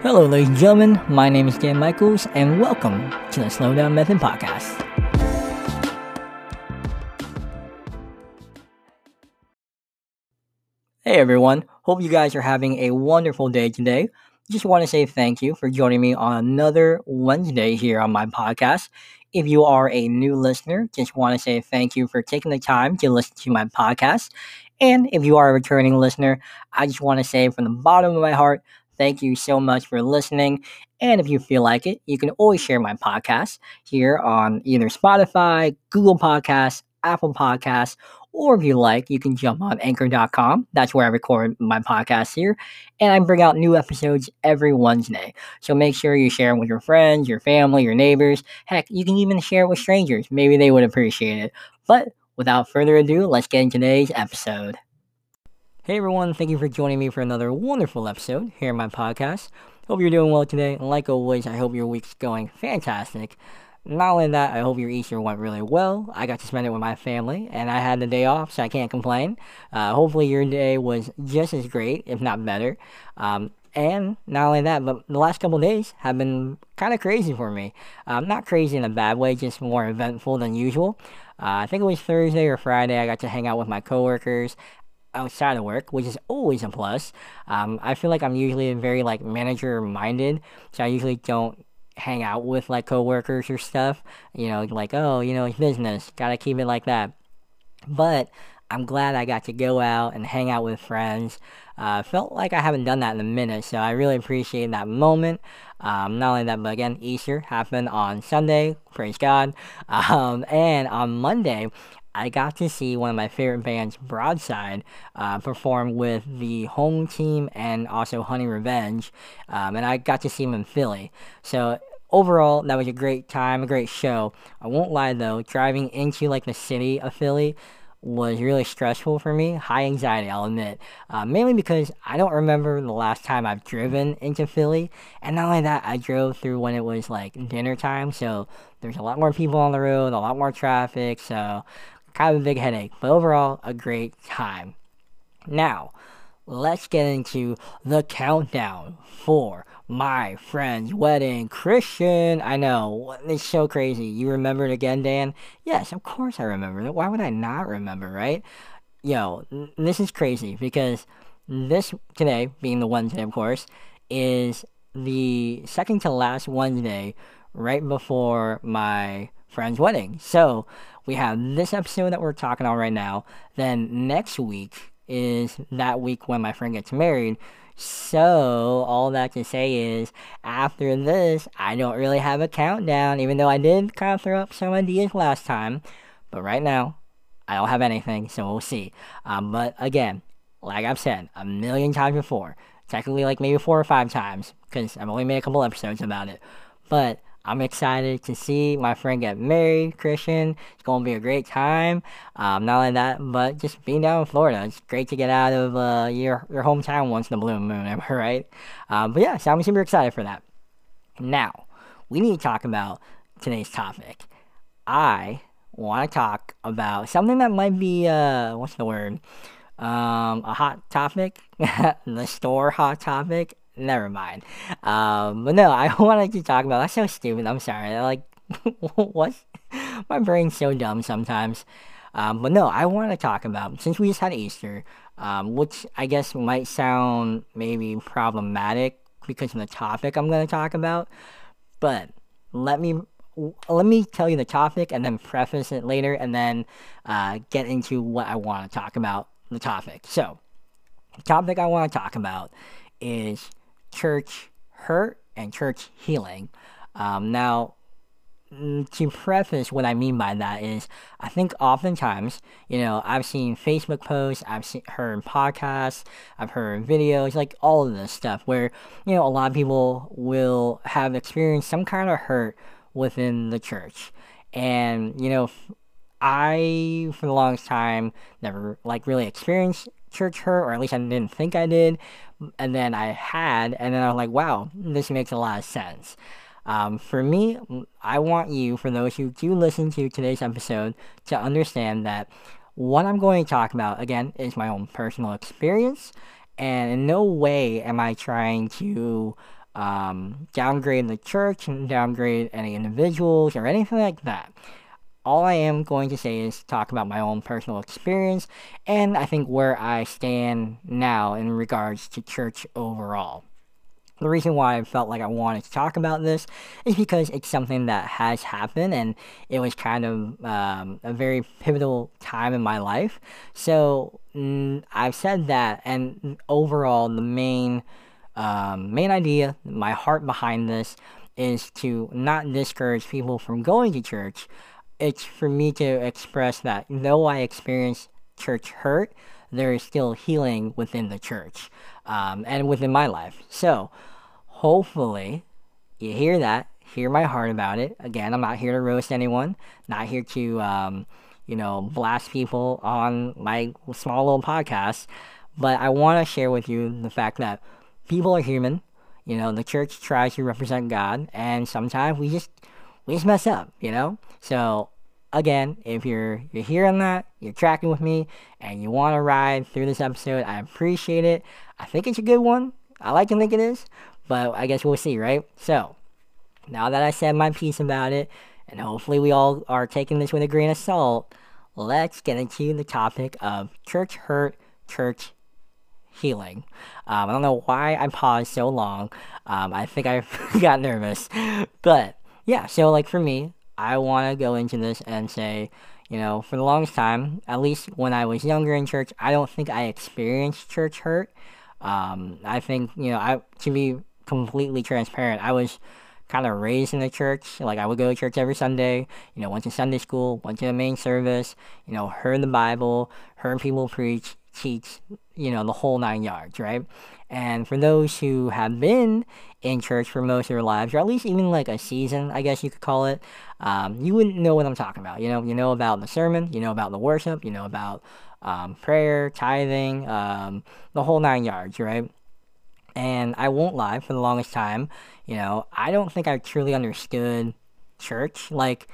Hello, ladies and gentlemen. My name is Dan Michaels, and welcome to the Slowdown Method Podcast. Hey, everyone. Hope you guys are having a wonderful day today. Just want to say thank you for joining me on another Wednesday here on my podcast. If you are a new listener, just want to say thank you for taking the time to listen to my podcast. And if you are a returning listener, I just want to say from the bottom of my heart, thank you so much for listening. And if you feel like it, you can always share my podcast here on either Spotify, Google Podcasts, Apple Podcasts, or if you like, you can jump on anchor.com. That's where I record my podcast here. And I bring out new episodes every Wednesday. So make sure you share it with your friends, your family, your neighbors. Heck, you can even share it with strangers. Maybe they would appreciate it. But without further ado, let's get into today's episode. Hey everyone, thank you for joining me for another wonderful episode here on my podcast. Hope you're doing well today. Like always, I hope your week's going fantastic. Not only that, I hope your Easter went really well. I got to spend it with my family, and I had the day off, so I can't complain. Uh, hopefully, your day was just as great, if not better. Um, and not only that, but the last couple days have been kind of crazy for me. Um, not crazy in a bad way, just more eventful than usual. Uh, I think it was Thursday or Friday. I got to hang out with my coworkers outside of work, which is always a plus. Um, I feel like I'm usually very like manager minded, so I usually don't hang out with like coworkers or stuff. You know, like oh, you know, it's business, gotta keep it like that. But I'm glad I got to go out and hang out with friends. Uh, felt like I haven't done that in a minute, so I really appreciate that moment. Um, not only that, but again, Easter happened on Sunday, praise God. Um, and on Monday, I got to see one of my favorite bands, Broadside, uh, perform with the home team and also Honey Revenge, um, and I got to see them in Philly. So overall, that was a great time, a great show. I won't lie though, driving into like the city of Philly was really stressful for me. High anxiety, I'll admit. Uh, mainly because I don't remember the last time I've driven into Philly. And not only that, I drove through when it was like dinner time. So there's a lot more people on the road, a lot more traffic. So kind of a big headache. But overall, a great time. Now, let's get into the countdown for my friend's wedding. Christian, I know, it's so crazy. You remember it again, Dan? Yes, of course I remember it. Why would I not remember, right? Yo, this is crazy because this today, being the Wednesday, of course, is the second to last Wednesday right before my friend's wedding. So we have this episode that we're talking on right now. Then next week is that week when my friend gets married. So, all that to say is, after this, I don't really have a countdown, even though I did kind of throw up some ideas last time. But right now, I don't have anything, so we'll see. Um, but again, like I've said a million times before, technically like maybe four or five times, because I've only made a couple episodes about it. But I'm excited to see my friend get married, Christian. It's going to be a great time. Um, not only that, but just being down in Florida. It's great to get out of uh, your, your hometown once in a blue moon, am I right? Um, but yeah, so I'm super excited for that. Now, we need to talk about today's topic. I want to talk about something that might be, uh, what's the word? Um, a hot topic, the store hot topic never mind. Um, but no, I wanted to talk about. That's so stupid. I'm sorry. Like, what? My brain's so dumb sometimes. Um, but no, I want to talk about since we just had Easter, um, which I guess might sound maybe problematic because of the topic I'm going to talk about. But let me let me tell you the topic and then preface it later, and then uh, get into what I want to talk about the topic. So, the topic I want to talk about is church hurt and church healing. Um, now, mm, to preface what I mean by that is, I think oftentimes, you know, I've seen Facebook posts, I've seen, heard podcasts, I've heard videos, like all of this stuff where, you know, a lot of people will have experienced some kind of hurt within the church. And, you know, I, for the longest time, never, like, really experienced church hurt, or at least I didn't think I did and then I had, and then I was like, wow, this makes a lot of sense. Um, for me, I want you, for those who do listen to today's episode, to understand that what I'm going to talk about, again, is my own personal experience, and in no way am I trying to um, downgrade the church and downgrade any individuals or anything like that. All I am going to say is talk about my own personal experience and I think where I stand now in regards to church overall. The reason why I felt like I wanted to talk about this is because it's something that has happened and it was kind of um, a very pivotal time in my life. So mm, I've said that, and overall, the main um, main idea, my heart behind this, is to not discourage people from going to church. It's for me to express that though I experienced church hurt, there is still healing within the church um, and within my life. So, hopefully, you hear that, hear my heart about it. Again, I'm not here to roast anyone, not here to, um, you know, blast people on my small little podcast, but I want to share with you the fact that people are human. You know, the church tries to represent God, and sometimes we just we just mess up. You know, so again, if you're you're hearing that, you're tracking with me, and you want to ride through this episode, I appreciate it. I think it's a good one. I like to think it is, but I guess we'll see, right? So, now that I said my piece about it, and hopefully we all are taking this with a grain of salt, let's get into the topic of church hurt, church healing. Um, I don't know why I paused so long. Um, I think I got nervous, but yeah. So like for me, I want to go into this and say, you know, for the longest time, at least when I was younger in church, I don't think I experienced church hurt. Um, I think, you know, I to be completely transparent, I was kind of raised in the church. Like I would go to church every Sunday. You know, went to Sunday school, went to the main service. You know, heard the Bible, heard people preach, teach. You know, the whole nine yards, right? And for those who have been in church for most of their lives, or at least even like a season, I guess you could call it, um, you wouldn't know what I'm talking about. You know, you know about the sermon, you know about the worship, you know about um, prayer, tithing, um, the whole nine yards, right? And I won't lie, for the longest time, you know, I don't think I truly understood church. Like,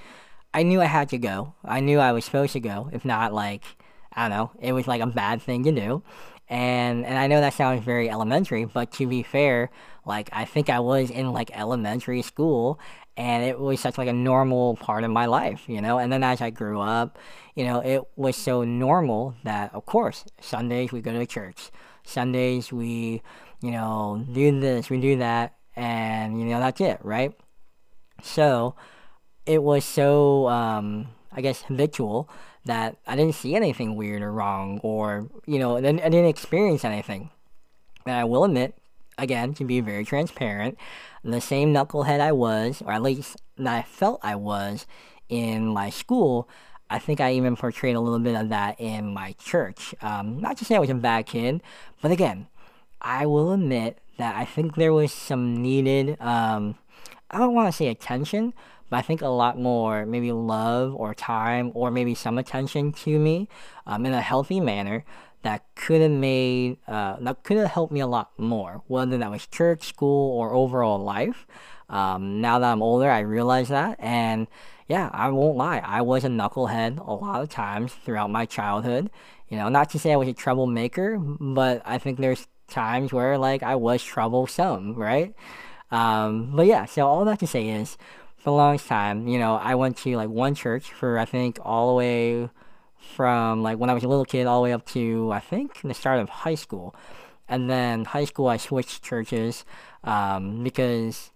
I knew I had to go. I knew I was supposed to go. If not, like, I don't know, it was like a bad thing to do. And and I know that sounds very elementary, but to be fair, like I think I was in like elementary school and it was such like a normal part of my life, you know. And then as I grew up, you know, it was so normal that of course Sundays we go to church. Sundays we, you know, do this, we do that, and you know that's it, right? So it was so um, I guess habitual that I didn't see anything weird or wrong, or you know, I didn't experience anything. And I will admit, again, to be very transparent, the same knucklehead I was, or at least that I felt I was in my school, I think I even portrayed a little bit of that in my church. Um, not to say I was a bad kid, but again, I will admit that I think there was some needed, um, I don't want to say attention, but I think a lot more maybe love or time or maybe some attention to me um, in a healthy manner that could have made uh, that could have helped me a lot more, whether that was church, school, or overall life. Um, now that I'm older, I realize that, and yeah, I won't lie, I was a knucklehead a lot of times throughout my childhood. You know, not to say I was a troublemaker, but I think there's times where like I was troublesome, right? Um, but yeah, so all that to say is, the longest time, you know, I went to like one church for I think all the way from like when I was a little kid all the way up to I think the start of high school. And then high school, I switched churches um, because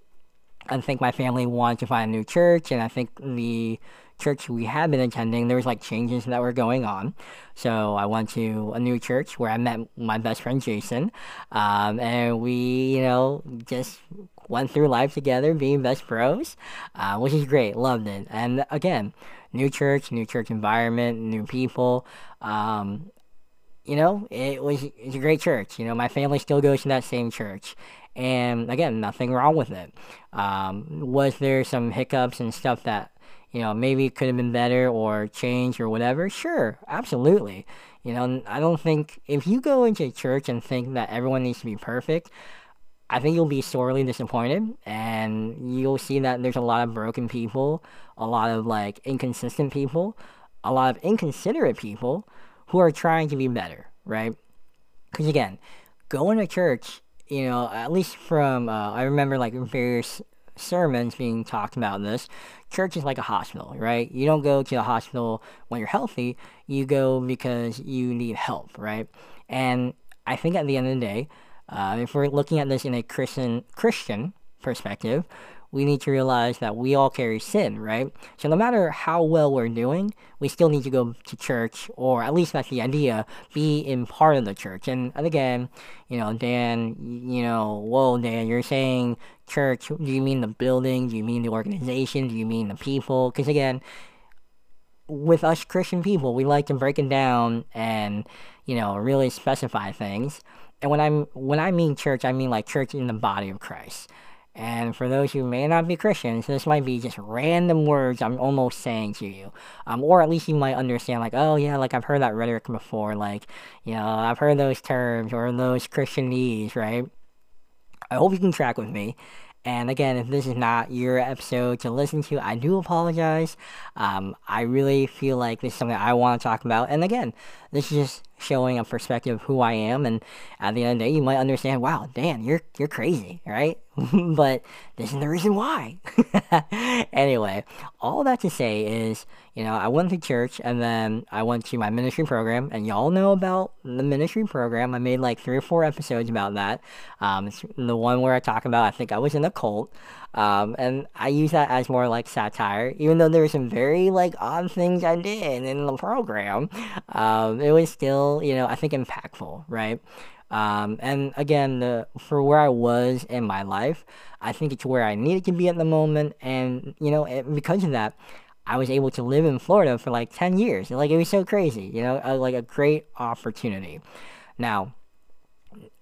I think my family wanted to find a new church, and I think the church we had been attending, there was like changes that were going on. So I went to a new church where I met my best friend Jason, um, and we, you know, just went through life together, being best bros, uh, which is great. Loved it. And again, new church, new church environment, new people. Um, you know, it was it's a great church. You know, my family still goes to that same church, and again, nothing wrong with it. Um, was there some hiccups and stuff that you know maybe it could have been better or changed or whatever? Sure, absolutely. You know, I don't think if you go into church and think that everyone needs to be perfect, I think you'll be sorely disappointed, and you'll see that there's a lot of broken people, a lot of like inconsistent people, a lot of inconsiderate people who are trying to be better, right? Because again, going to church you know, at least from uh, I remember like various sermons being talked about this. Church is like a hospital, right? You don't go to the hospital when you're healthy. You go because you need help, right? And I think at the end of the day, uh, if we're looking at this in a Christian Christian perspective, we need to realize that we all carry sin, right? So no matter how well we're doing, we still need to go to church, or at least that's the idea, be in part of the church. And, and again, you know, Dan, you know, whoa, Dan, you're saying church, do you mean the building? Do you mean the organization? Do you mean the people? Because again, with us Christian people, we like to break it down and, you know, really specify things. And when I'm when I mean church, I mean like church in the body of Christ. And for those who may not be Christians, this might be just random words I'm almost saying to you. Um, or at least you might understand, like, oh yeah, like I've heard that rhetoric before. Like, you know, I've heard those terms or those Christianese, right? I hope you can track with me. And again, if this is not your episode to listen to, I do apologize. Um, I really feel like this is something I want to talk about. And again, this is just showing a perspective of who I am. And at the end of the day, you might understand, wow, Dan, you're you're crazy, right? but this is the reason why. anyway, all that to say is, you know, I went to church and then I went to my ministry program, and y'all know about the ministry program. I made like three or four episodes about that. Um, the one where I talk about, I think I was in a cult. Um, and I use that as more like satire, even though there were some very like odd things I did in the program. Um, it was still, you know, I think impactful, right? Um, and again, the, for where I was in my life, I think it's where I needed to be at the moment. And, you know, it, because of that, I was able to live in Florida for like 10 years. Like, it was so crazy, you know, uh, like a great opportunity. Now,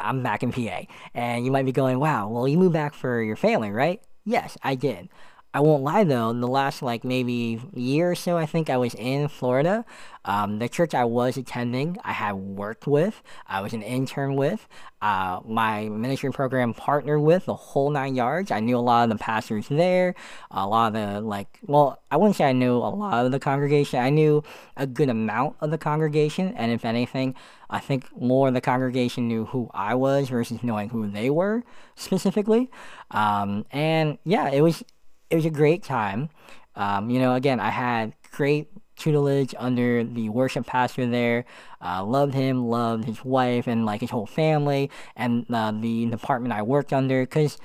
I'm back in PA, and you might be going, wow, well, you moved back for your family, right? Yes, I did. I won't lie though, in the last like maybe year or so, I think I was in Florida. Um, the church I was attending, I had worked with, I was an intern with, uh, my ministry program partnered with the whole nine yards. I knew a lot of the pastors there, a lot of the like, well, I wouldn't say I knew a lot of the congregation. I knew a good amount of the congregation, and if anything, I think more of the congregation knew who I was versus knowing who they were specifically. Um, and yeah, it was it was a great time. Um, you know, again, I had great tutelage under the worship pastor there. Uh, loved him, loved his wife and like his whole family and uh, the department I worked under because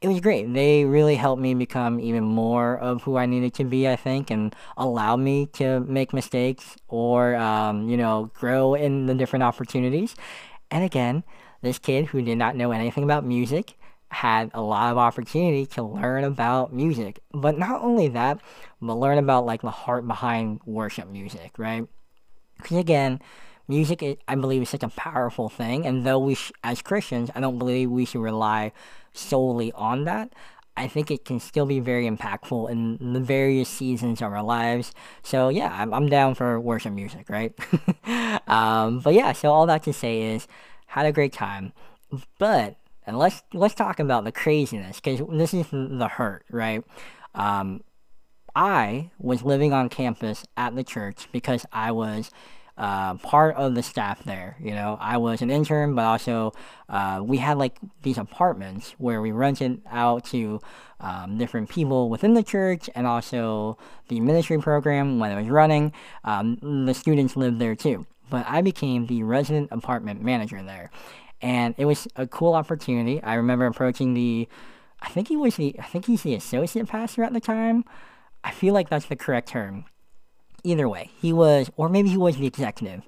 it was great. They really helped me become even more of who I needed to be, I think, and allowed me to make mistakes or, um, you know, grow in the different opportunities. And again, this kid who did not know anything about music had a lot of opportunity to learn about music. But not only that, but learn about like the heart behind worship music, right? Because again, music I believe is such a powerful thing, and though we sh- as Christians, I don't believe we should rely solely on that. I think it can still be very impactful in the various seasons of our lives. So yeah, I'm, I'm down for worship music, right? um, but yeah, so all that to say is, had a great time, but and let's let's talk about the craziness because this is the hurt, right? Um, I was living on campus at the church because I was uh, part of the staff there. You know, I was an intern, but also uh, we had like these apartments where we rented out to um, different people within the church and also the ministry program when it was running. Um, the students lived there too. But I became the resident apartment manager there and it was a cool opportunity. I remember approaching the, I think he was the, I think he's the associate pastor at the time. I feel like that's the correct term. Either way, he was, or maybe he was the executive.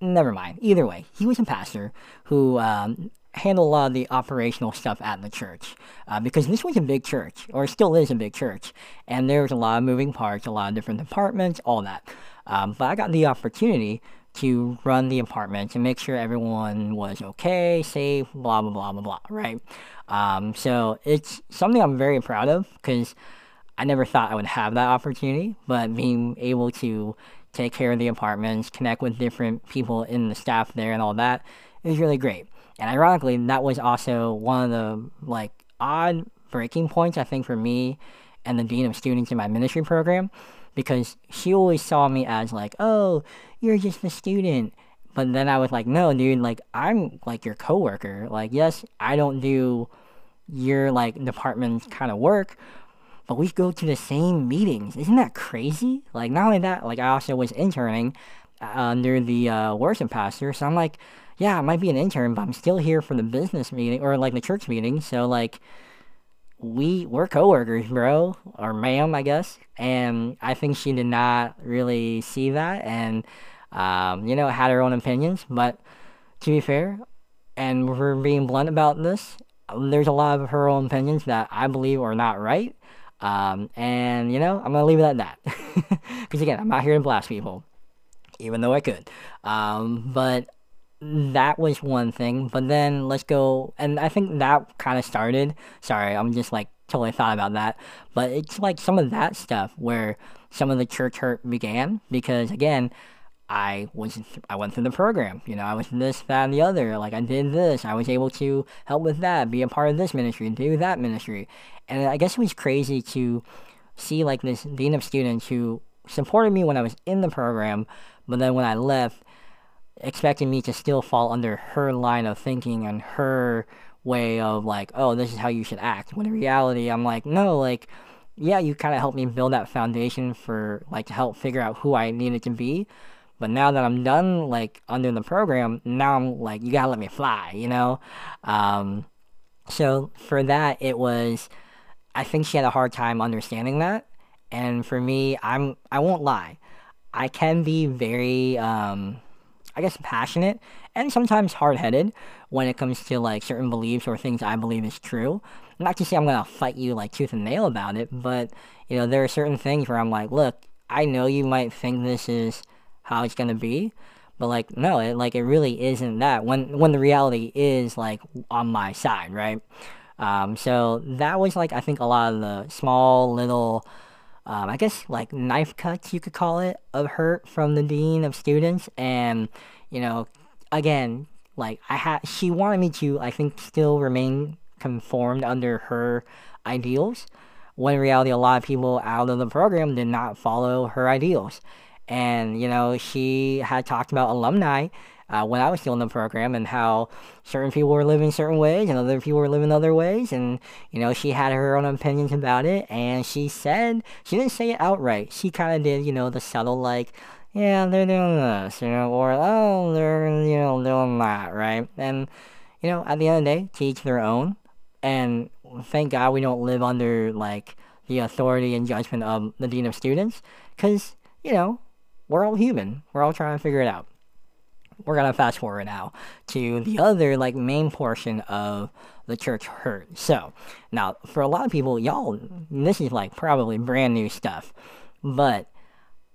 Never mind. Either way, he was a pastor who um, handled a lot of the operational stuff at the church uh, because this was a big church, or still is a big church, and there was a lot of moving parts, a lot of different departments, all that. Um, but I got the opportunity to run the apartment to make sure everyone was okay, safe, blah blah blah blah blah, right? Um, so it's something I'm very proud of because I never thought I would have that opportunity, but being able to take care of the apartments, connect with different people in the staff there, and all that is really great. And ironically, that was also one of the like odd breaking points I think for me and the dean of students in my ministry program because she always saw me as like, oh, you're just a student. But then I was like, no, dude, like I'm like your coworker. Like, yes, I don't do your like department kind of work, but we go to the same meetings. Isn't that crazy? Like, not only that, like I also was interning uh, under the uh, worship pastor, so I'm like, yeah, I might be an intern, but I'm still here for the business meeting or like the church meeting. So like, we we're coworkers, bro, or ma'am, I guess. And I think she did not really see that, and um, you know, had her own opinions. But to be fair, and we're being blunt about this, there's a lot of her own opinions that I believe are not right. Um, and you know, I'm gonna leave it at that. Because again, I'm not here to blast people, even though I could. Um, but that was one thing. But then let's go, and I think that kind of started. Sorry, I'm just like totally thought about that. But it's like some of that stuff where some of the church hurt began because again, I was I went through the program. You know, I was this, that, and the other. Like I did this. I was able to help with that, be a part of this ministry, do that ministry. And I guess it was crazy to see like this dean of students who supported me when I was in the program, but then when I left, expecting me to still fall under her line of thinking and her way of like, oh, this is how you should act. When in reality, I'm like, no, like, yeah, you kind of helped me build that foundation for like to help figure out who I needed to be. But now that I'm done, like under the program, now I'm like, you gotta let me fly, you know. Um, so for that, it was, I think she had a hard time understanding that. And for me, I'm, I won't lie, I can be very, um, I guess, passionate and sometimes hard headed when it comes to like certain beliefs or things I believe is true. Not to say I'm gonna fight you like tooth and nail about it, but you know, there are certain things where I'm like, look, I know you might think this is how it's gonna be, but like no, it like it really isn't that. When when the reality is like on my side, right? Um, so that was like I think a lot of the small little um, I guess like knife cuts you could call it of hurt from the dean of students, and you know, again, like I had, she wanted me to, I think, still remain conformed under her ideals. When in reality, a lot of people out of the program did not follow her ideals, and you know, she had talked about alumni uh, when I was still in the program and how certain people were living certain ways and other people were living other ways. And, you know, she had her own opinions about it. And she said, she didn't say it outright. She kind of did, you know, the subtle, like, yeah, they're doing this, you know, or, oh, they're, you know, doing that, right? And, you know, at the end of the day, teach their own. And thank God we don't live under, like, the authority and judgment of the dean of students. Because, you know, we're all human. We're all trying to figure it out we're gonna fast forward now to the other like main portion of the church hurt. So now for a lot of people, y'all, this is like probably brand new stuff, but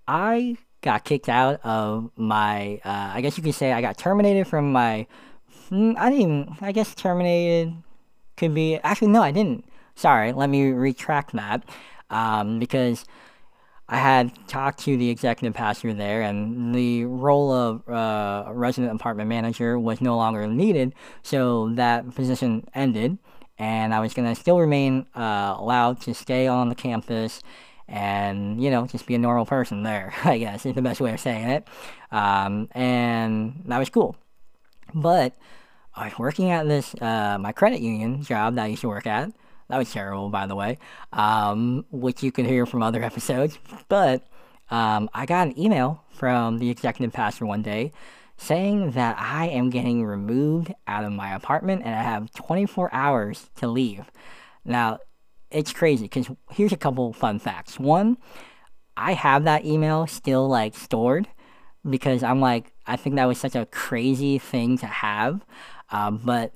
I got kicked out of my. Uh, I guess you could say I got terminated from my. Hmm, I didn't. Even, I guess terminated could be actually no, I didn't. Sorry, let me retract that um, because I had talked to the executive pastor there, and the role of uh, resident apartment manager was no longer needed, so that position ended, and I was going to still remain uh, allowed to stay on the campus and, you know, just be a normal person there, I guess is the best way of saying it. Um, and that was cool. But I was working at this, uh, my credit union job that I used to work at. That was terrible, by the way, um, which you can hear from other episodes. But um, I got an email from the executive pastor one day saying that I am getting removed out of my apartment and I have 24 hours to leave. Now, it's crazy because here's a couple fun facts. One, I have that email still like stored because I'm like, I think that was such a crazy thing to have. Uh, but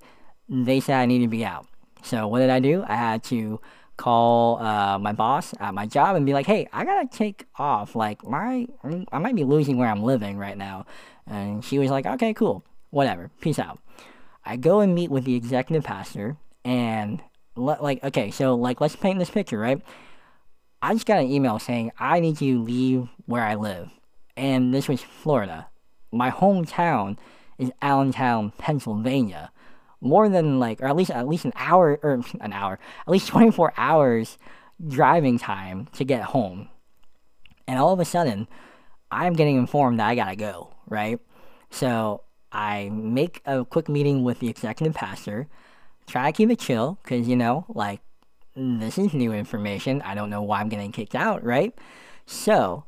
they said I need to be out. So what did I do? I had to call uh, my boss at my job and be like, "Hey, I gotta take off. Like my, I might be losing where I'm living right now." And she was like, "Okay, cool, whatever. Peace out." I go and meet with the executive pastor, and like, okay, so like, let's paint this picture, right? I just got an email saying I need to leave where I live, and this was Florida. My hometown is Allentown, Pennsylvania more than like, or at least at least an hour or an hour, at least 24 hours driving time to get home. And all of a sudden, I'm getting informed that I gotta go, right? So I make a quick meeting with the executive pastor, try to keep it chill, because, you know, like, this is new information. I don't know why I'm getting kicked out, right? So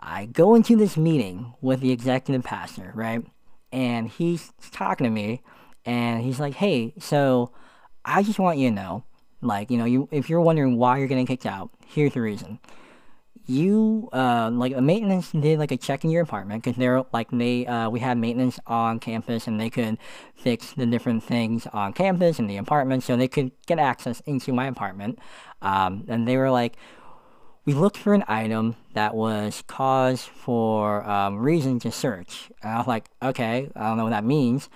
I go into this meeting with the executive pastor, right? And he's talking to me, and he's like, hey, so I just want you to know, like, you know, you if you're wondering why you're getting kicked out, here's the reason. You uh, like the maintenance did like a check in your apartment because they're like they uh, we had maintenance on campus and they could fix the different things on campus and the apartment so they could get access into my apartment. Um, and they were like we looked for an item that was cause for um, reason to search. And i was like okay i don't know what that means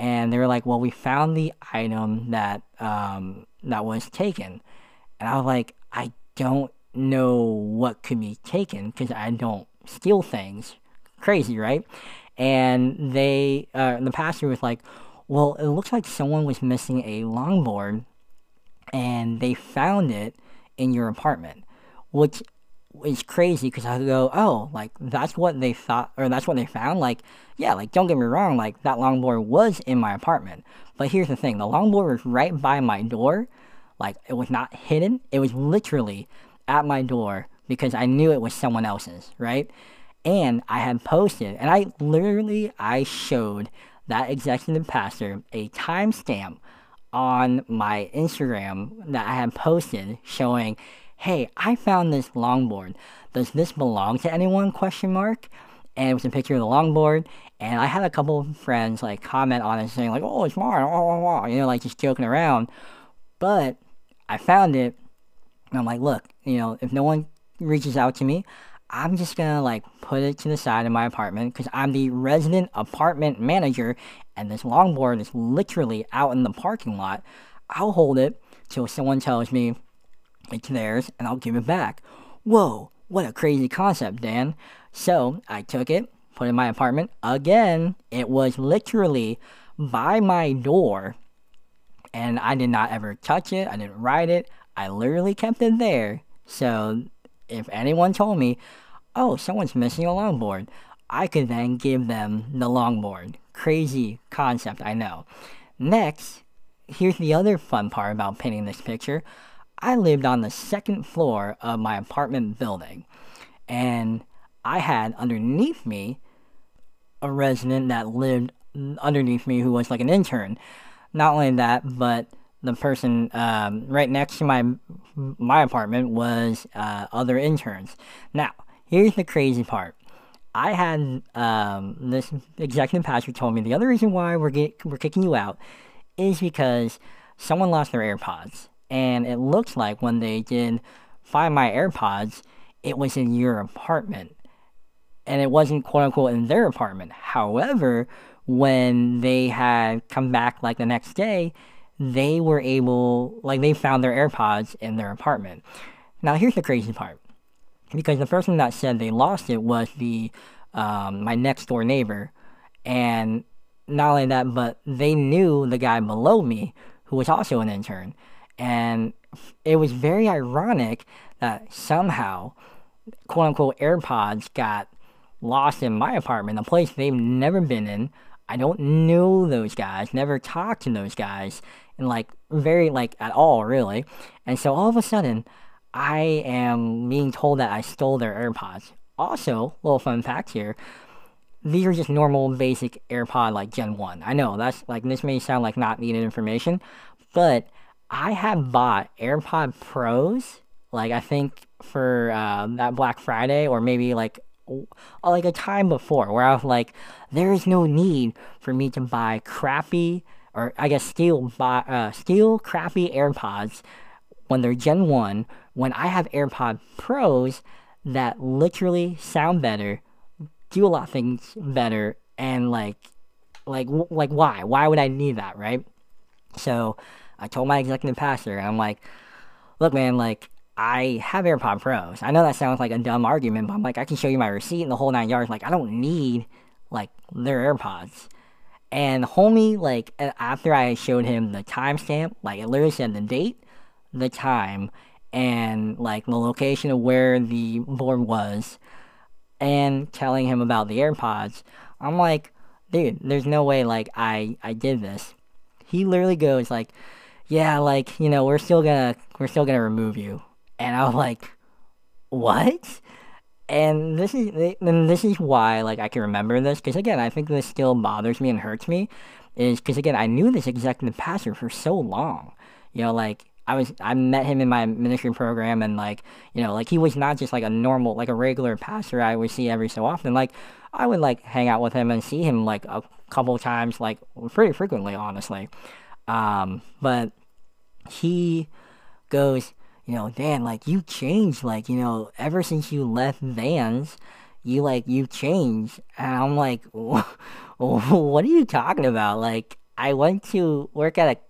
and they were like well we found the item that um, that was taken and i was like i don't know what could be taken because I don't steal things. Crazy, right? And they, uh, the pastor was like, well, it looks like someone was missing a longboard and they found it in your apartment, which is crazy because I go, oh, like that's what they thought, or that's what they found. Like, yeah, like don't get me wrong, like that longboard was in my apartment. But here's the thing the longboard was right by my door. Like, it was not hidden, it was literally at my door because I knew it was someone else's, right? And I had posted, and I literally I showed that executive pastor a timestamp on my Instagram that I had posted showing, "Hey, I found this longboard. Does this belong to anyone?" question mark. And it was a picture of the longboard, and I had a couple of friends like comment on it saying like, "Oh, it's mine," oh you know, like just joking around. But I found it and I'm like, look, you know, if no one reaches out to me, I'm just gonna like put it to the side of my apartment because I'm the resident apartment manager and this longboard is literally out in the parking lot. I'll hold it till someone tells me it's theirs and I'll give it back. Whoa, what a crazy concept, Dan. So I took it, put it in my apartment. Again, it was literally by my door and I did not ever touch it. I didn't write it. I literally kept it there. So if anyone told me, oh, someone's missing a longboard, I could then give them the longboard. Crazy concept, I know. Next, here's the other fun part about painting this picture. I lived on the second floor of my apartment building, and I had underneath me a resident that lived underneath me who was like an intern. Not only that, but the person um, right next to my my apartment was uh, other interns. Now, here's the crazy part. I had um, this executive pastor told me the other reason why we're get, we're kicking you out is because someone lost their AirPods, and it looks like when they did find my AirPods, it was in your apartment, and it wasn't quote unquote in their apartment. However, when they had come back like the next day, they were able, like, they found their AirPods in their apartment. Now, here's the crazy part. Because the person that said they lost it was the um, my next door neighbor, and not only that, but they knew the guy below me who was also an intern, and it was very ironic that somehow, quote unquote, AirPods got lost in my apartment, a place they've never been in. I don't know those guys, never talked to those guys, and like very like at all really. And so all of a sudden, I am being told that I stole their AirPods. Also, little fun fact here. These are just normal basic AirPod like Gen 1. I know that's like this may sound like not needed information, but I have bought AirPod Pros like I think for uh, that Black Friday or maybe like like a time before where I was like, there is no need for me to buy crappy or I guess steal buy uh, steal crappy AirPods when they're Gen One. When I have AirPod Pros that literally sound better, do a lot of things better, and like, like, like, why? Why would I need that, right? So I told my executive pastor, I'm like, look, man, like, I have AirPod Pros. I know that sounds like a dumb argument, but I'm like, I can show you my receipt and the whole nine yards. Like, I don't need like their AirPods. And homie, like after I showed him the timestamp, like it literally said the date, the time, and like the location of where the board was, and telling him about the AirPods, I'm like, dude, there's no way like I I did this. He literally goes like, yeah, like you know, we're still gonna we're still gonna remove you, and I was like, what? And this is and this is why like I can remember this because again I think this still bothers me and hurts me is because again I knew this executive pastor for so long, you know like I was I met him in my ministry program and like you know like he was not just like a normal like a regular pastor I would see every so often. Like I would like hang out with him and see him like a couple times like pretty frequently honestly. Um but he goes you know Dan like you changed like you know ever since you left Vans you like you changed and I'm like what are you talking about like I went to work at a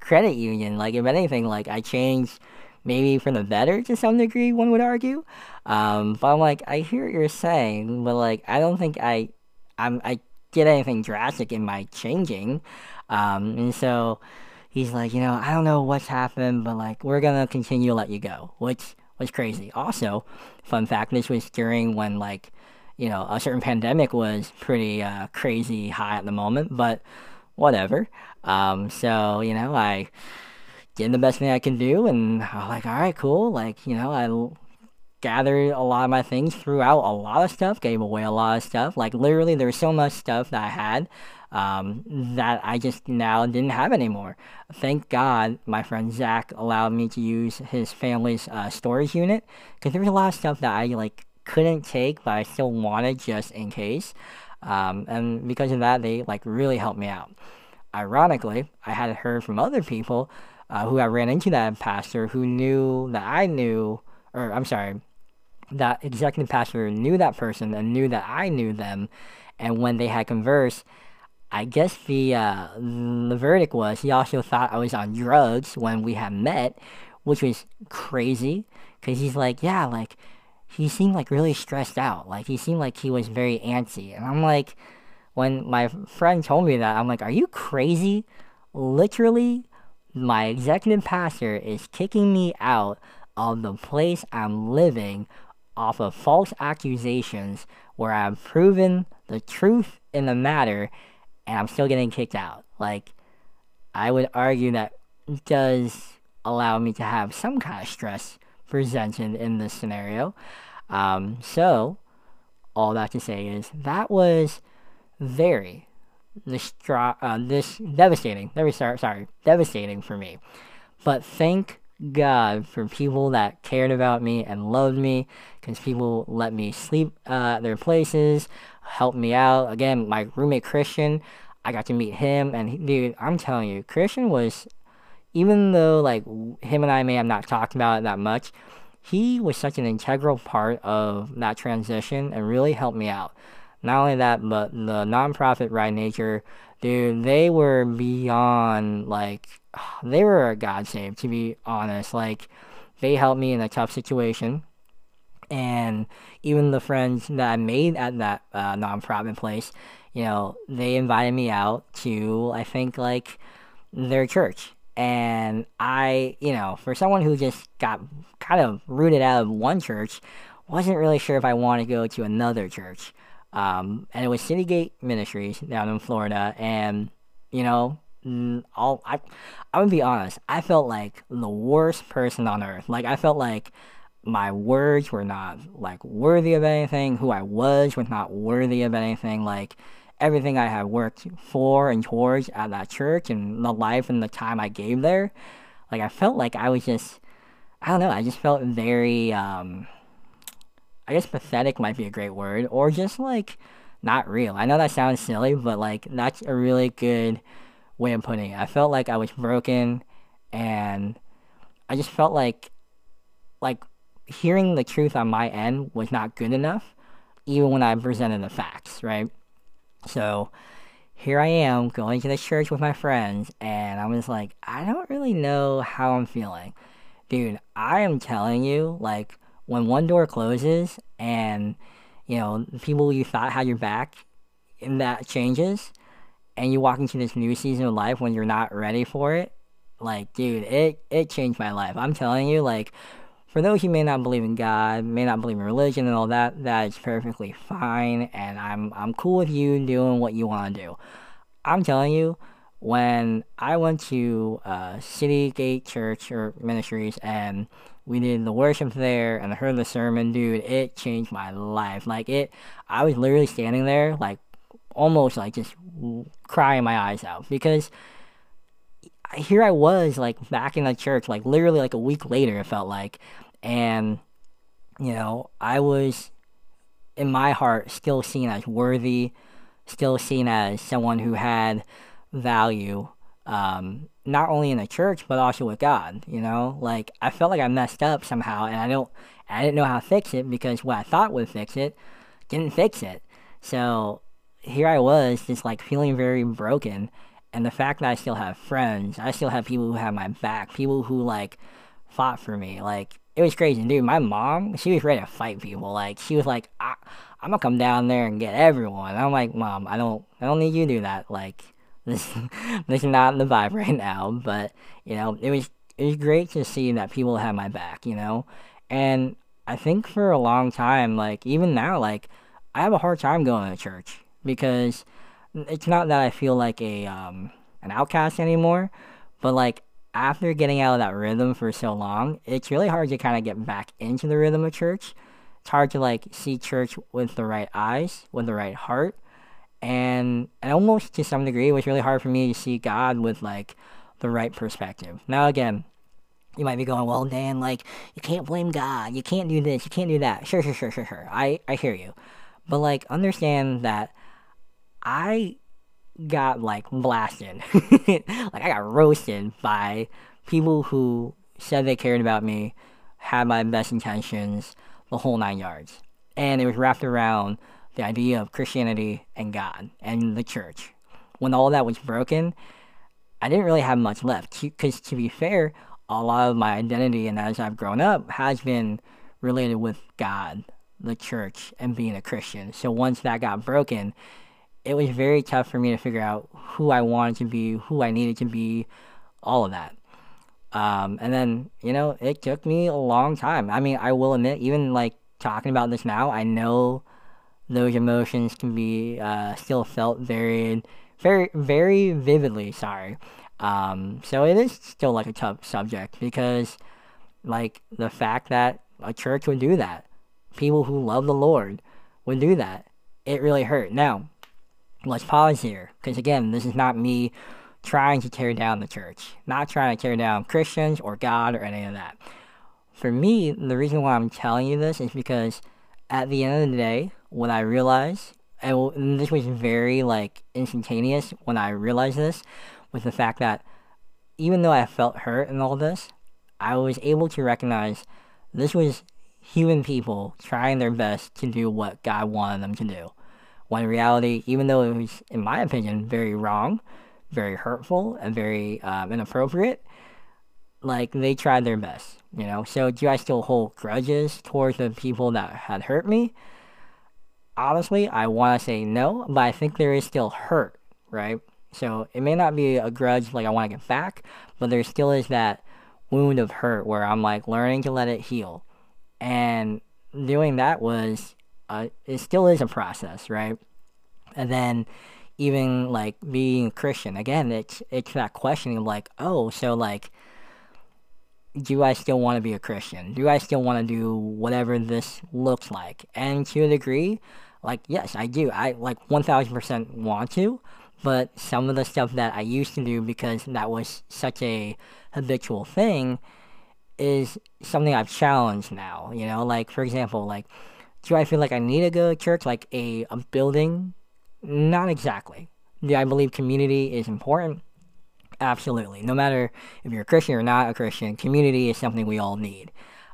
credit union. Like if anything, like I changed maybe for the better to some degree. One would argue. Um, but I'm like, I hear what you're saying, but like I don't think I, I'm I did anything drastic in my changing. Um, and so he's like, you know, I don't know what's happened, but like we're gonna continue to let you go, which was crazy. Also, fun fact, this was during when like, you know, a certain pandemic was pretty uh, crazy high at the moment, but whatever. Um, so, you know, I did the best thing I can do, and I was like, all right, cool. Like, you know, I gathered a lot of my things, threw out a lot of stuff, gave away a lot of stuff. Like, literally, there was so much stuff that I had um, that I just now didn't have anymore. Thank God my friend Zach allowed me to use his family's uh, storage unit because there was a lot of stuff that I like couldn't take, but I still wanted just in case. Um, and because of that, they like really helped me out. Ironically, I had heard from other people uh, who I ran into that pastor who knew that I knew, or I'm sorry, that executive pastor knew that person and knew that I knew them. And when they had conversed, I guess the uh, the verdict was he also thought I was on drugs when we had met, which was crazy because he's like, yeah, like he seemed like really stressed out. Like he seemed like he was very antsy. And I'm like, when my friend told me that, I'm like, are you crazy? Literally, my executive pastor is kicking me out of the place I'm living off of false accusations where I've proven the truth in the matter and I'm still getting kicked out. Like, I would argue that does allow me to have some kind of stress presented in this scenario. Um, so, all that to say is that was very distra- uh, this devastating. Very sorry, sorry, devastating for me. But thank God for people that cared about me and loved me, because people let me sleep uh, at their places, helped me out. Again, my roommate Christian, I got to meet him, and he, dude, I'm telling you, Christian was, even though like him and I may have not talked about it that much, he was such an integral part of that transition and really helped me out. Not only that, but the nonprofit Right Nature, dude, they were beyond like they were a godsend to be honest. Like they helped me in a tough situation, and even the friends that I made at that uh, nonprofit place, you know, they invited me out to I think like their church and I, you know, for someone who just got kind of rooted out of one church, wasn't really sure if I wanted to go to another church. Um, and it was Citygate Ministries down in Florida, and you know, all I, I would be honest, I felt like the worst person on earth. Like I felt like my words were not like worthy of anything. Who I was was not worthy of anything. Like everything I had worked for and towards at that church and the life and the time I gave there, like I felt like I was just, I don't know, I just felt very, um, I guess pathetic might be a great word, or just like not real. I know that sounds silly, but like that's a really good way of putting it. I felt like I was broken and I just felt like, like hearing the truth on my end was not good enough, even when I presented the facts, right? So here I am going to the church with my friends, and I was like, I don't really know how I'm feeling. Dude, I am telling you, like, when one door closes and, you know, people you thought had your back, and that changes, and you walk into this new season of life when you're not ready for it, like, dude, it, it changed my life. I'm telling you, like, for those who may not believe in God, may not believe in religion and all that, that is perfectly fine, and I'm I'm cool with you doing what you want to do. I'm telling you, when I went to uh, City Gate Church or Ministries and we did the worship there and I heard the sermon, dude, it changed my life. Like it, I was literally standing there, like almost like just crying my eyes out because here I was, like back in the church, like literally like a week later, it felt like, and you know, I was in my heart still seen as worthy, still seen as someone who had value, um, not only in the church but also with God. You know, like I felt like I messed up somehow, and I don't, I didn't know how to fix it because what I thought would fix it didn't fix it. So here I was, just like feeling very broken, and the fact that I still have friends, I still have people who have my back, people who like fought for me, like it was crazy, dude. My mom, she was ready to fight people. Like she was like, I, am gonna come down there and get everyone. I'm like, mom, I don't, I don't need you to do that. Like this, this is not the vibe right now. But you know, it was it was great to see that people had my back. You know, and I think for a long time, like even now, like I have a hard time going to church because it's not that I feel like a um an outcast anymore, but like after getting out of that rhythm for so long, it's really hard to kind of get back into the rhythm of church. It's hard to like see church with the right eyes, with the right heart and, and almost to some degree, it was really hard for me to see God with like the right perspective. Now, again, you might be going, well, Dan, like you can't blame God. You can't do this. You can't do that. Sure, sure, sure, sure, sure. I I hear you, but like understand that I got like blasted, like I got roasted by people who said they cared about me, had my best intentions, the whole nine yards, and it was wrapped around the idea of Christianity and God and the church. When all that was broken, I didn't really have much left. Because to be fair, a lot of my identity and as I've grown up has been related with God, the church, and being a Christian. So once that got broken, it was very tough for me to figure out who I wanted to be, who I needed to be, all of that. Um, and then, you know, it took me a long time. I mean, I will admit, even like talking about this now, I know those emotions can be uh, still felt very, very, very vividly. Sorry. Um, so it is still like a tough subject because, like, the fact that a church would do that, people who love the Lord would do that, it really hurt. Now, let's pause here because again, this is not me trying to tear down the church, not trying to tear down Christians or God or any of that. For me, the reason why I'm telling you this is because at the end of the day, what I realized, and this was very like instantaneous when I realized this, was the fact that even though I felt hurt and all this, I was able to recognize this was human people trying their best to do what God wanted them to do. When reality, even though it was, in my opinion, very wrong, very hurtful, and very um, inappropriate, like they tried their best, you know. So do I still hold grudges towards the people that had hurt me? honestly, I want to say no, but I think there is still hurt, right? So it may not be a grudge like I want to get back, but there still is that wound of hurt where I'm like learning to let it heal. And doing that was, uh, it still is a process, right? And then even like being a Christian, again, it's, it's that questioning of like, oh, so like, do I still want to be a Christian? Do I still want to do whatever this looks like? And to a degree, like, yes, I do. I like 1000% want to, but some of the stuff that I used to do because that was such a habitual thing is something I've challenged now. You know, like, for example, like, do I feel like I need to go to church, like a, a building? Not exactly. Do I believe community is important? Absolutely. No matter if you're a Christian or not a Christian, community is something we all need.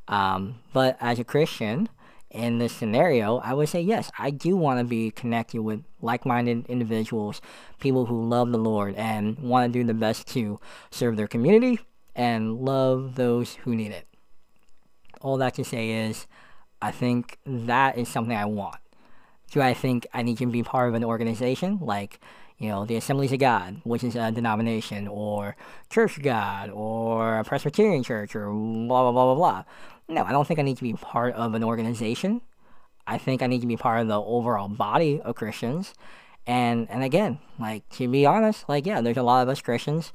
Um, but as a Christian, in this scenario, I would say yes, I do want to be connected with like minded individuals, people who love the Lord and want to do the best to serve their community and love those who need it. All that to say is, I think that is something I want. Do I think I need to be part of an organization like, you know, the Assemblies of God, which is a denomination, or Church of God, or a Presbyterian church, or blah, blah, blah, blah, blah. No, I don't think I need to be part of an organization. I think I need to be part of the overall body of Christians. And and again, like to be honest, like yeah, there's a lot of us Christians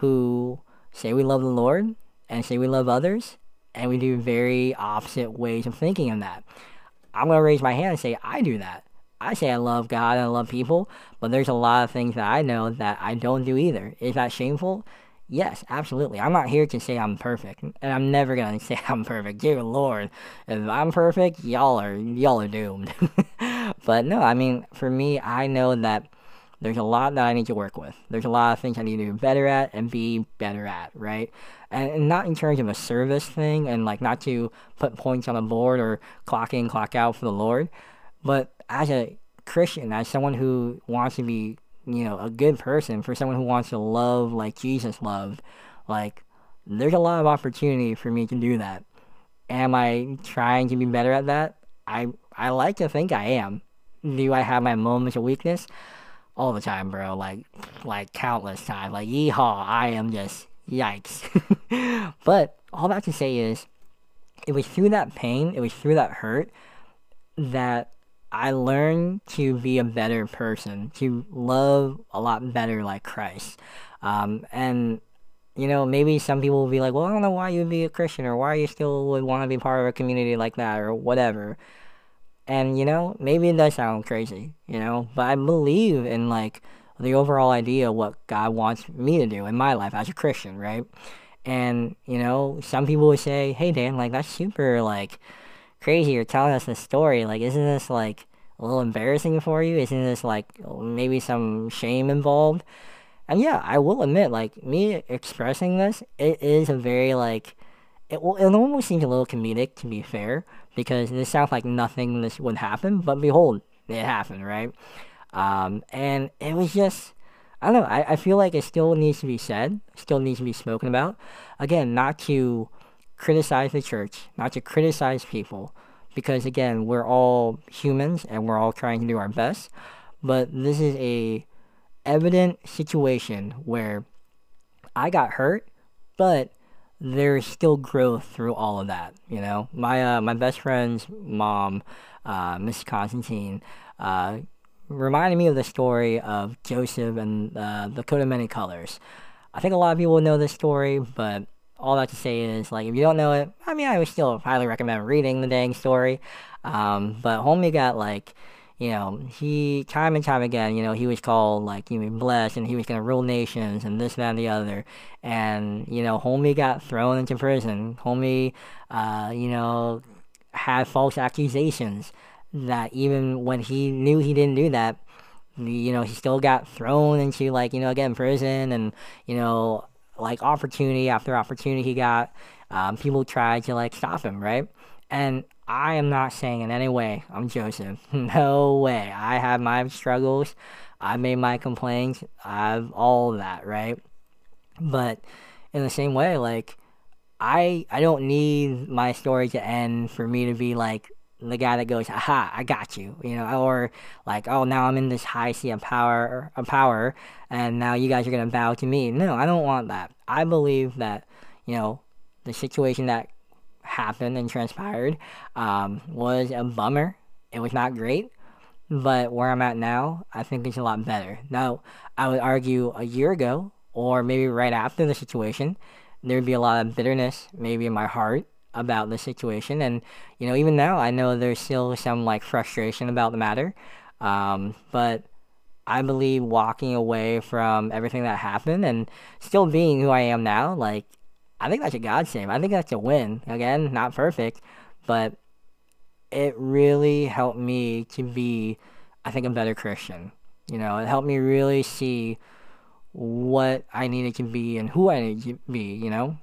who say we love the Lord and say we love others, and we do very opposite ways of thinking of that. I'm gonna raise my hand and say I do that. I say I love God and I love people, but there's a lot of things that I know that I don't do either. Is that shameful? Yes, absolutely. I'm not here to say I'm perfect, and I'm never gonna say I'm perfect. Dear Lord, if I'm perfect, y'all are y'all are doomed. but no, I mean, for me, I know that there's a lot that I need to work with. There's a lot of things I need to do better at and be better at, right? And, and not in terms of a service thing and like not to put points on the board or clock in, clock out for the Lord, but as a Christian, as someone who wants to be, you know, a good person, for someone who wants to love like Jesus loved, like there's a lot of opportunity for me to do that. Am I trying to be better at that? I I like to think I am. Do I have my moments of weakness? All the time, bro. Like like countless times. Like yeehaw, I am just yikes. but all that to say is it was through that pain, it was through that hurt that I learned to be a better person, to love a lot better like Christ. Um, and, you know, maybe some people will be like, well, I don't know why you'd be a Christian or why you still would want to be part of a community like that or whatever. And, you know, maybe it does sound crazy, you know, but I believe in like the overall idea of what God wants me to do in my life as a Christian, right? And, you know, some people would say, hey, Dan, like, that's super, like, crazy. You're telling us this story. Like, isn't this like a little embarrassing for you? Isn't this like maybe some shame involved? And yeah, I will admit, like me expressing this, it is a very like it it almost seems a little comedic to be fair because this sounds like nothing this would happen, but behold, it happened, right? Um, and it was just I don't know. I, I feel like it still needs to be said, still needs to be spoken about. Again, not to criticize the church, not to criticize people, because again, we're all humans and we're all trying to do our best. But this is a evident situation where I got hurt, but there's still growth through all of that. You know, my uh, my best friend's mom, uh, Miss Constantine, uh, reminded me of the story of Joseph and uh, the coat of many colors. I think a lot of people know this story, but all that to say is like if you don't know it, I mean I would still highly recommend reading the dang story. Um, but homie got like, you know, he time and time again, you know, he was called like you know blessed and he was gonna rule nations and this, that and the other. And, you know, homie got thrown into prison. Homie uh, you know, had false accusations that even when he knew he didn't do that, you know, he still got thrown into like, you know, again prison and, you know, like opportunity after opportunity he got. Um, people tried to like stop him, right? And I am not saying in any way I'm Joseph. No way. I have my struggles. I made my complaints. I have all that, right? But in the same way, like I I don't need my story to end for me to be like the guy that goes, "Aha, I got you," you know, or like, "Oh, now I'm in this high sea of power, of power, and now you guys are gonna bow to me." No, I don't want that. I believe that, you know, the situation that happened and transpired um, was a bummer. It was not great, but where I'm at now, I think it's a lot better. Now, I would argue a year ago, or maybe right after the situation, there'd be a lot of bitterness, maybe in my heart about the situation. And, you know, even now, I know there's still some like frustration about the matter. Um, but I believe walking away from everything that happened and still being who I am now, like, I think that's a God save. I think that's a win. Again, not perfect, but it really helped me to be, I think, a better Christian. You know, it helped me really see what I needed to be and who I needed to be, you know?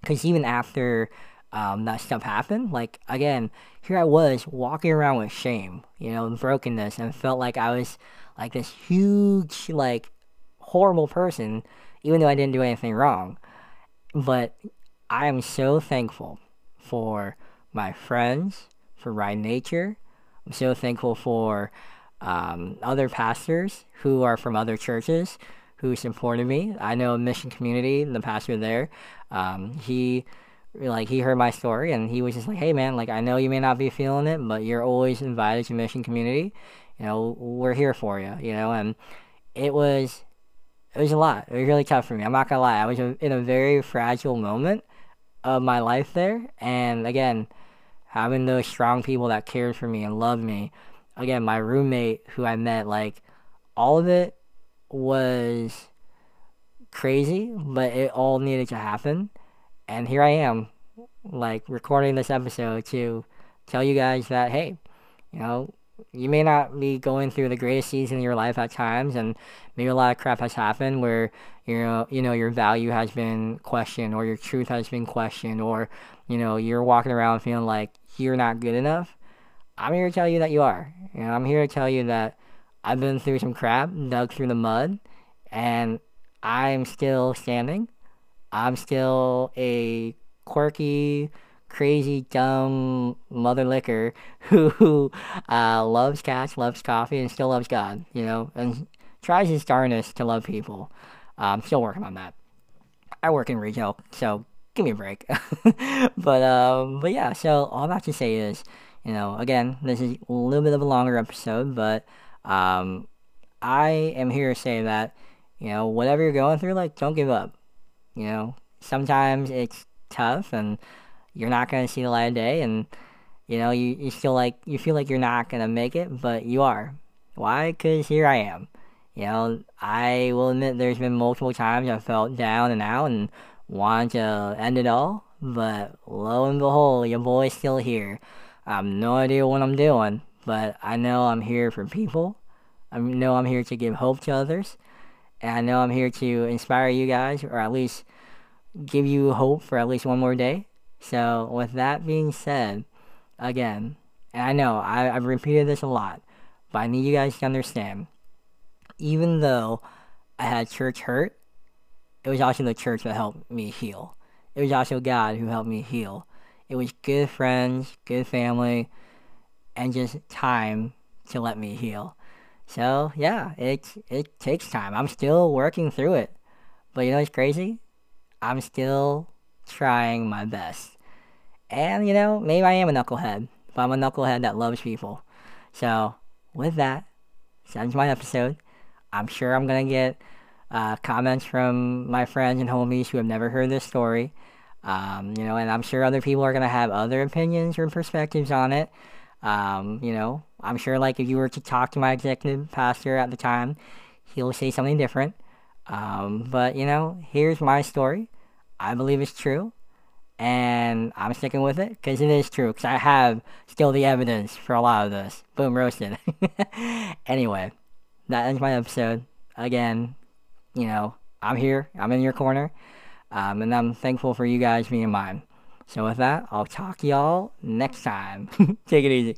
Because even after um, that stuff happened. Like again, here I was walking around with shame, you know, and brokenness, and felt like I was like this huge, like horrible person, even though I didn't do anything wrong. But I am so thankful for my friends, for Ride Nature. I'm so thankful for um, other pastors who are from other churches who supported me. I know Mission Community, the pastor there. Um, he like he heard my story and he was just like, "Hey man, like I know you may not be feeling it, but you're always invited to Mission Community. You know, we're here for you. You know." And it was it was a lot. It was really tough for me. I'm not gonna lie. I was in a very fragile moment of my life there, and again, having those strong people that cared for me and loved me. Again, my roommate who I met, like all of it was crazy, but it all needed to happen. And here I am, like recording this episode to tell you guys that, hey, you know, you may not be going through the greatest season in your life at times, and maybe a lot of crap has happened where you know you know your value has been questioned, or your truth has been questioned, or you know you're walking around feeling like you're not good enough. I'm here to tell you that you are. Know, I'm here to tell you that I've been through some crap, dug through the mud, and I'm still standing. I'm still a quirky, crazy, dumb mother liquor who uh, loves cats, loves coffee, and still loves God, you know, and tries his darnest to love people. I'm still working on that. I work in retail, so give me a break. but um, but yeah, so all I have to say is, you know, again, this is a little bit of a longer episode, but um, I am here to say that, you know, whatever you're going through, like, don't give up. You know, sometimes it's tough and you're not going to see the light of day and, you know, you, you feel like, you feel like you're not going to make it, but you are. Why? Because here I am. You know, I will admit there's been multiple times I felt down and out and wanted to end it all, but lo and behold, your boy's still here. I have no idea what I'm doing, but I know I'm here for people. I know I'm here to give hope to others. And I know I'm here to inspire you guys, or at least give you hope for at least one more day. So, with that being said, again, and I know I, I've repeated this a lot, but I need you guys to understand even though I had church hurt, it was also the church that helped me heal. It was also God who helped me heal. It was good friends, good family, and just time to let me heal. So yeah, it it takes time. I'm still working through it, but you know what's crazy? I'm still trying my best. And you know, maybe I am a knucklehead, but I'm a knucklehead that loves people. So with that, that's my episode. I'm sure I'm gonna get uh, comments from my friends and homies who have never heard this story. Um, you know, and I'm sure other people are gonna have other opinions or perspectives on it. Um, you know, I'm sure like if you were to talk to my executive pastor at the time, he'll say something different. Um, but you know, here's my story. I believe it's true, and I'm sticking with it because it is true. Because I have still the evidence for a lot of this. Boom, roasted. anyway, that ends my episode. Again, you know, I'm here. I'm in your corner, um, and I'm thankful for you guys being mine. So with that, I'll talk y'all next time. Take it easy.